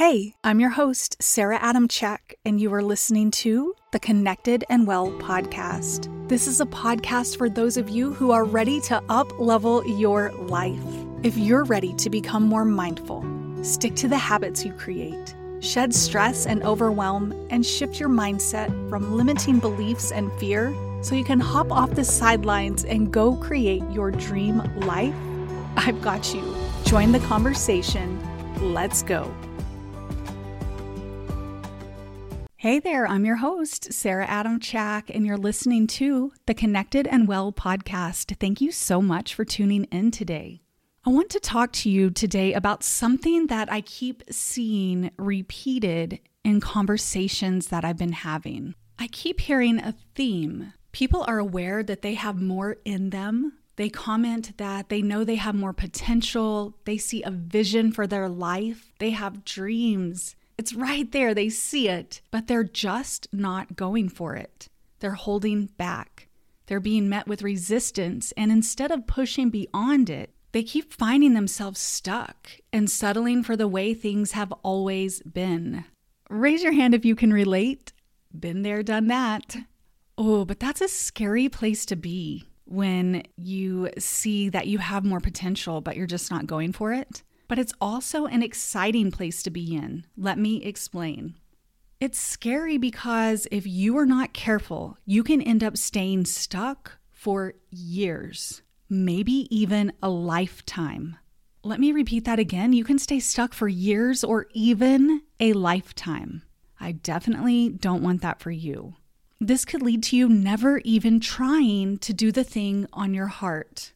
Hey, I'm your host, Sara Adamchak, and you are listening to the Connected and Well podcast. This is a podcast for those of you who are ready to up level your life. If you're ready to become more mindful, stick to the habits you create, shed stress and overwhelm, and shift your mindset from limiting beliefs and fear so you can hop off the sidelines and go create your dream life, I've got you. Join the conversation. Let's go. Hey there, I'm your host, Sara Adamchak, and you're listening to the Connected and Well podcast. Thank you so much for tuning in today. I want to talk to you today about something that I keep seeing repeated in conversations that I've been having. I keep hearing a theme. People are aware that they have more in them. They comment that they know they have more potential. They see a vision for their life. They have dreams. It's right there. They see it, but they're just not going for it. They're holding back. They're being met with resistance. And instead of pushing beyond it, they keep finding themselves stuck and settling for the way things have always been. Raise your hand if you can relate. Been there, done that. Oh, but that's a scary place to be when you see that you have more potential, but you're just not going for it but it's also an exciting place to be in. Let me explain. It's scary because if you are not careful, you can end up staying stuck for years, maybe even a lifetime. Let me repeat that again. You can stay stuck for years or even a lifetime. I definitely don't want that for you. This could lead to you never even trying to do the thing on your heart.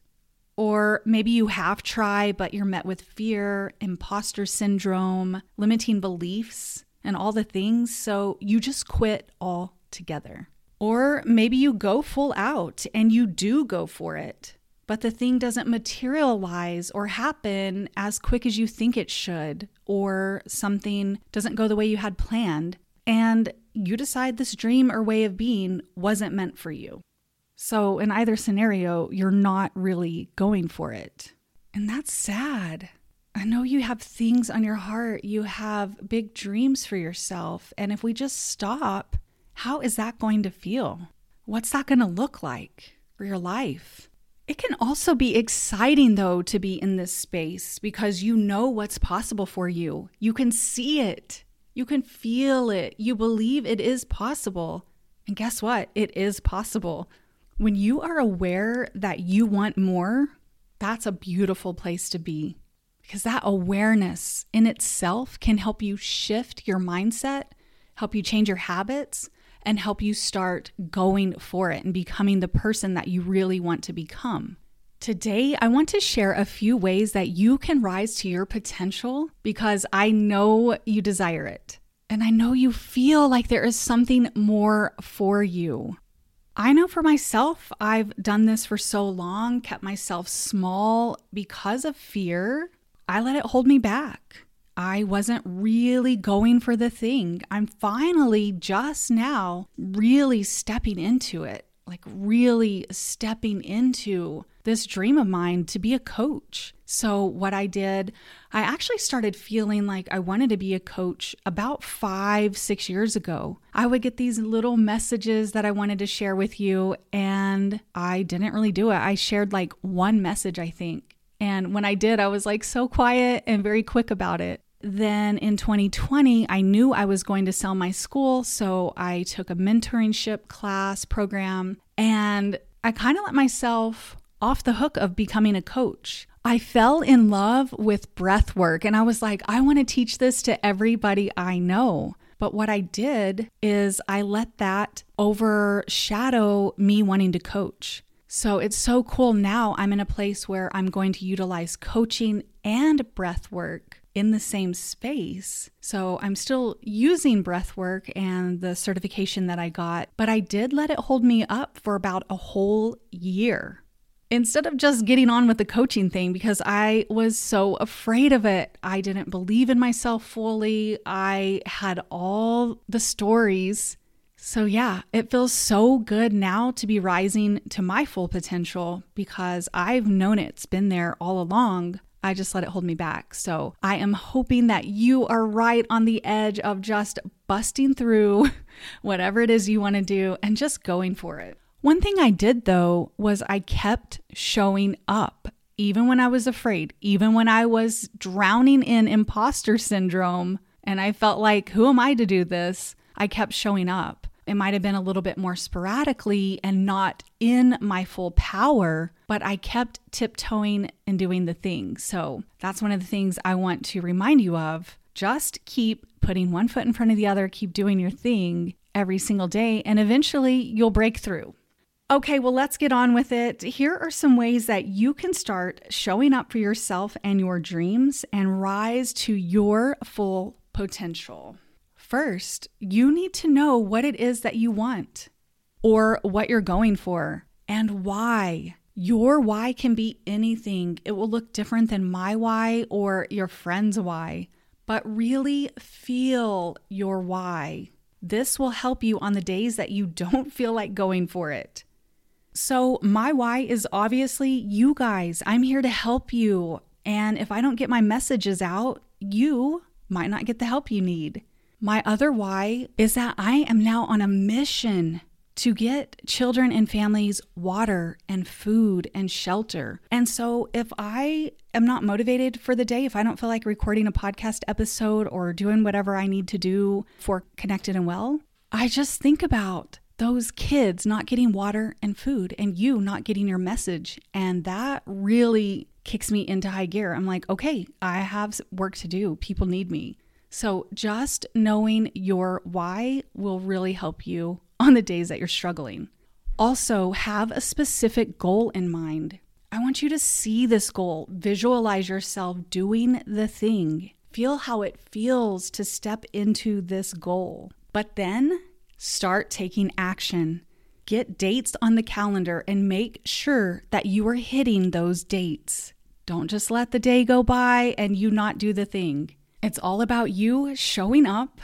Or maybe you have tried, but you're met with fear, imposter syndrome, limiting beliefs, and all the things. So you just quit altogether. Or maybe you go full out and you do go for it, but the thing doesn't materialize or happen as quick as you think it should, or something doesn't go the way you had planned. And you decide this dream or way of being wasn't meant for you. So, in either scenario, you're not really going for it. And that's sad. I know you have things on your heart, you have big dreams for yourself. And if we just stop, how is that going to feel? What's that going to look like for your life? It can also be exciting, though, to be in this space because you know what's possible for you. You can see it, you can feel it, you believe it is possible. And guess what? It is possible. When you are aware that you want more, that's a beautiful place to be because that awareness in itself can help you shift your mindset, help you change your habits, and help you start going for it and becoming the person that you really want to become. Today, I want to share a few ways that you can rise to your potential because I know you desire it. And I know you feel like there is something more for you. I know for myself, I've done this for so long, kept myself small because of fear. I let it hold me back. I wasn't really going for the thing. I'm finally just now really stepping into it, like really stepping into this dream of mine to be a coach. So, what I did, I actually started feeling like I wanted to be a coach about five, six years ago. I would get these little messages that I wanted to share with you, and I didn't really do it. I shared like one message, I think. And when I did, I was like so quiet and very quick about it. Then in 2020, I knew I was going to sell my school. So I took a mentorship class program and I kind of let myself off the hook of becoming a coach. I fell in love with breath work and I was like, I want to teach this to everybody I know. But what I did is I let that overshadow me wanting to coach. So it's so cool now I'm in a place where I'm going to utilize coaching and breath work in the same space. So I'm still using breath work and the certification that I got, but I did let it hold me up for about a whole year instead of just getting on with the coaching thing because I was so afraid of it. I didn't believe in myself fully. I had all the stories. So, yeah, it feels so good now to be rising to my full potential because I've known it's been there all along. I just let it hold me back. So I am hoping that you are right on the edge of just busting through whatever it is you want to do and just going for it. One thing I did though was I kept showing up, even when I was afraid, even when I was drowning in imposter syndrome and I felt like, who am I to do this? I kept showing up. It might have been a little bit more sporadically and not in my full power, but I kept tiptoeing and doing the thing. So that's one of the things I want to remind you of. Just keep putting one foot in front of the other, keep doing your thing every single day, and eventually you'll break through. Okay, well, let's get on with it. Here are some ways that you can start showing up for yourself and your dreams and rise to your full potential. First, you need to know what it is that you want or what you're going for and why. Your why can be anything. It will look different than my why or your friend's why, but really feel your why. This will help you on the days that you don't feel like going for it. So, my why is obviously you guys. I'm here to help you. And if I don't get my messages out, you might not get the help you need. My other why is that I am now on a mission to get children and families water and food and shelter. And so, if I am not motivated for the day, if I don't feel like recording a podcast episode or doing whatever I need to do for Connected and Well, I just think about those kids not getting water and food and you not getting your message. And that really kicks me into high gear. I'm like, okay, I have work to do. People need me. So, just knowing your why will really help you on the days that you're struggling. Also, have a specific goal in mind. I want you to see this goal, visualize yourself doing the thing, feel how it feels to step into this goal. But then start taking action. Get dates on the calendar and make sure that you are hitting those dates. Don't just let the day go by and you not do the thing. It's all about you showing up.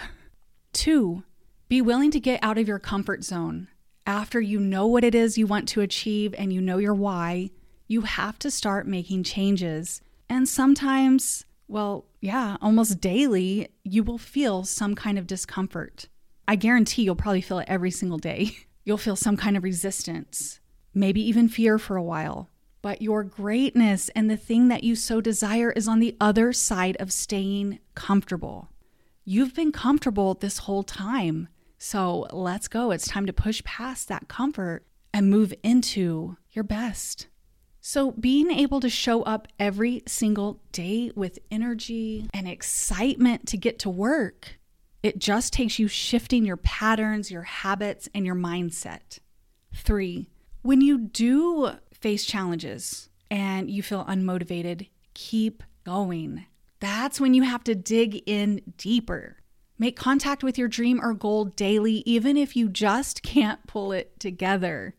Two, be willing to get out of your comfort zone. After you know what it is you want to achieve and you know your why, you have to start making changes. And sometimes, well, yeah, almost daily, you will feel some kind of discomfort. I guarantee you'll probably feel it every single day. You'll feel some kind of resistance, maybe even fear for a while. But your greatness and the thing that you so desire is on the other side of staying comfortable. You've been comfortable this whole time. So let's go. It's time to push past that comfort and move into your best. So, being able to show up every single day with energy and excitement to get to work, it just takes you shifting your patterns, your habits, and your mindset. Three, when you do face challenges and you feel unmotivated, keep going. That's when you have to dig in deeper. Make contact with your dream or goal daily, even if you just can't pull it together.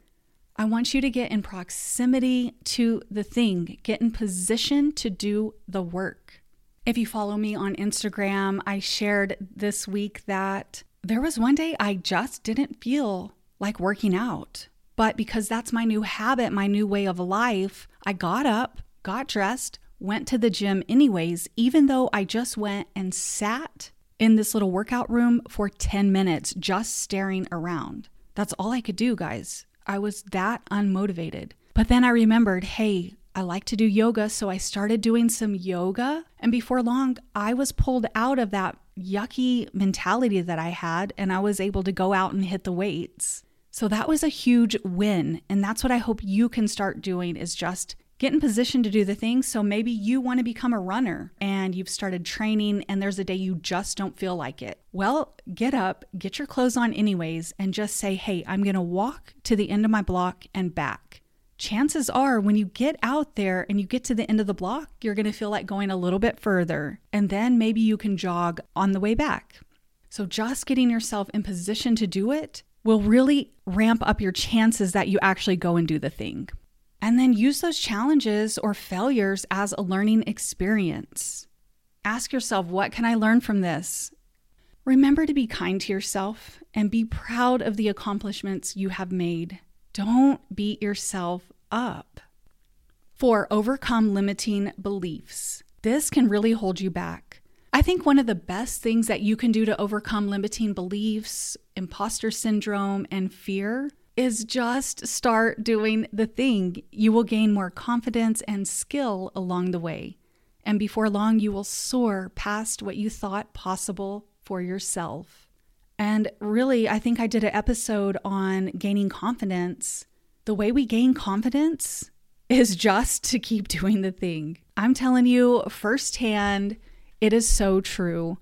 I want you to get in proximity to the thing, get in position to do the work. If you follow me on Instagram, I shared this week that there was one day I just didn't feel like working out. But because that's my new habit, my new way of life, I got up, got dressed, went to the gym anyways, even though I just went and sat in this little workout room for 10 minutes just staring around. That's all I could do, guys. I was that unmotivated. But then I remembered hey, I like to do yoga, so I started doing some yoga. And before long, I was pulled out of that yucky mentality that I had, and I was able to go out and hit the weights. So that was a huge win. And that's what I hope you can start doing is just get in position to do the thing. So maybe you want to become a runner and you've started training and there's a day you just don't feel like it. Well, get up, get your clothes on anyways, and just say, hey, I'm going to walk to the end of my block and back. Chances are, when you get out there and you get to the end of the block, you're going to feel like going a little bit further. And then maybe you can jog on the way back. So, just getting yourself in position to do it will really ramp up your chances that you actually go and do the thing. And then use those challenges or failures as a learning experience. Ask yourself, what can I learn from this? Remember to be kind to yourself and be proud of the accomplishments you have made. Don't beat yourself up. Four, overcome limiting beliefs. This can really hold you back. I think one of the best things that you can do to overcome limiting beliefs, imposter syndrome, and fear is just start doing the thing. You will gain more confidence and skill along the way. And before long, you will soar past what you thought possible for yourself. And really, I think I did an episode on gaining confidence. The way we gain confidence is just to keep doing the thing. I'm telling you firsthand, it is so true.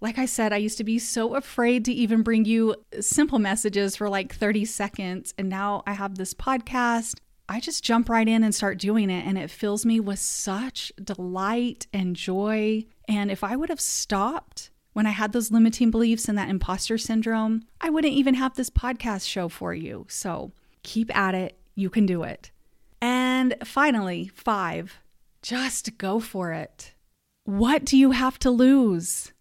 Like I said, I used to be so afraid to even bring you simple messages for like 30 seconds. And now I have this podcast. I just jump right in and start doing it. And it fills me with such delight and joy. And if I would have stopped when I had those limiting beliefs and that imposter syndrome, I wouldn't even have this podcast show for you. So keep at it. You can do it. And finally, five, just go for it. What do you have to lose?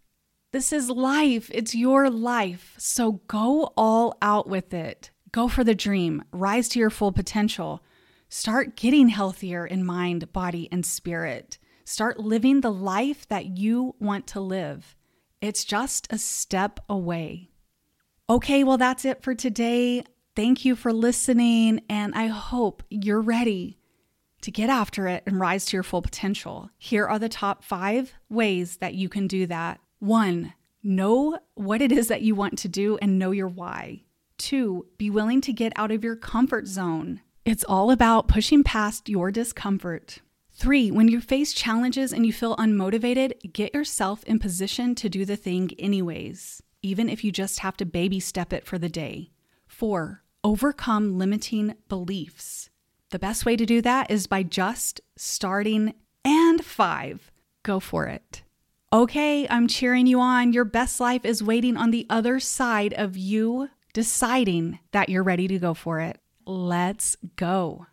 This is life. It's your life. So go all out with it. Go for the dream. Rise to your full potential. Start getting healthier in mind, body, and spirit. Start living the life that you want to live. It's just a step away. Okay, well, that's it for today. Thank you for listening, and I hope you're ready to get after it and rise to your full potential. Here are the top five ways that you can do that. One, know what it is that you want to do and know your why. Two, be willing to get out of your comfort zone. It's all about pushing past your discomfort. Three, when you face challenges and you feel unmotivated, get yourself in position to do the thing anyways, even if you just have to baby step it for the day. Four, overcome limiting beliefs. The best way to do that is by just starting. And five, go for it. Okay, I'm cheering you on. Your best life is waiting on the other side of you deciding that you're ready to go for it. Let's go.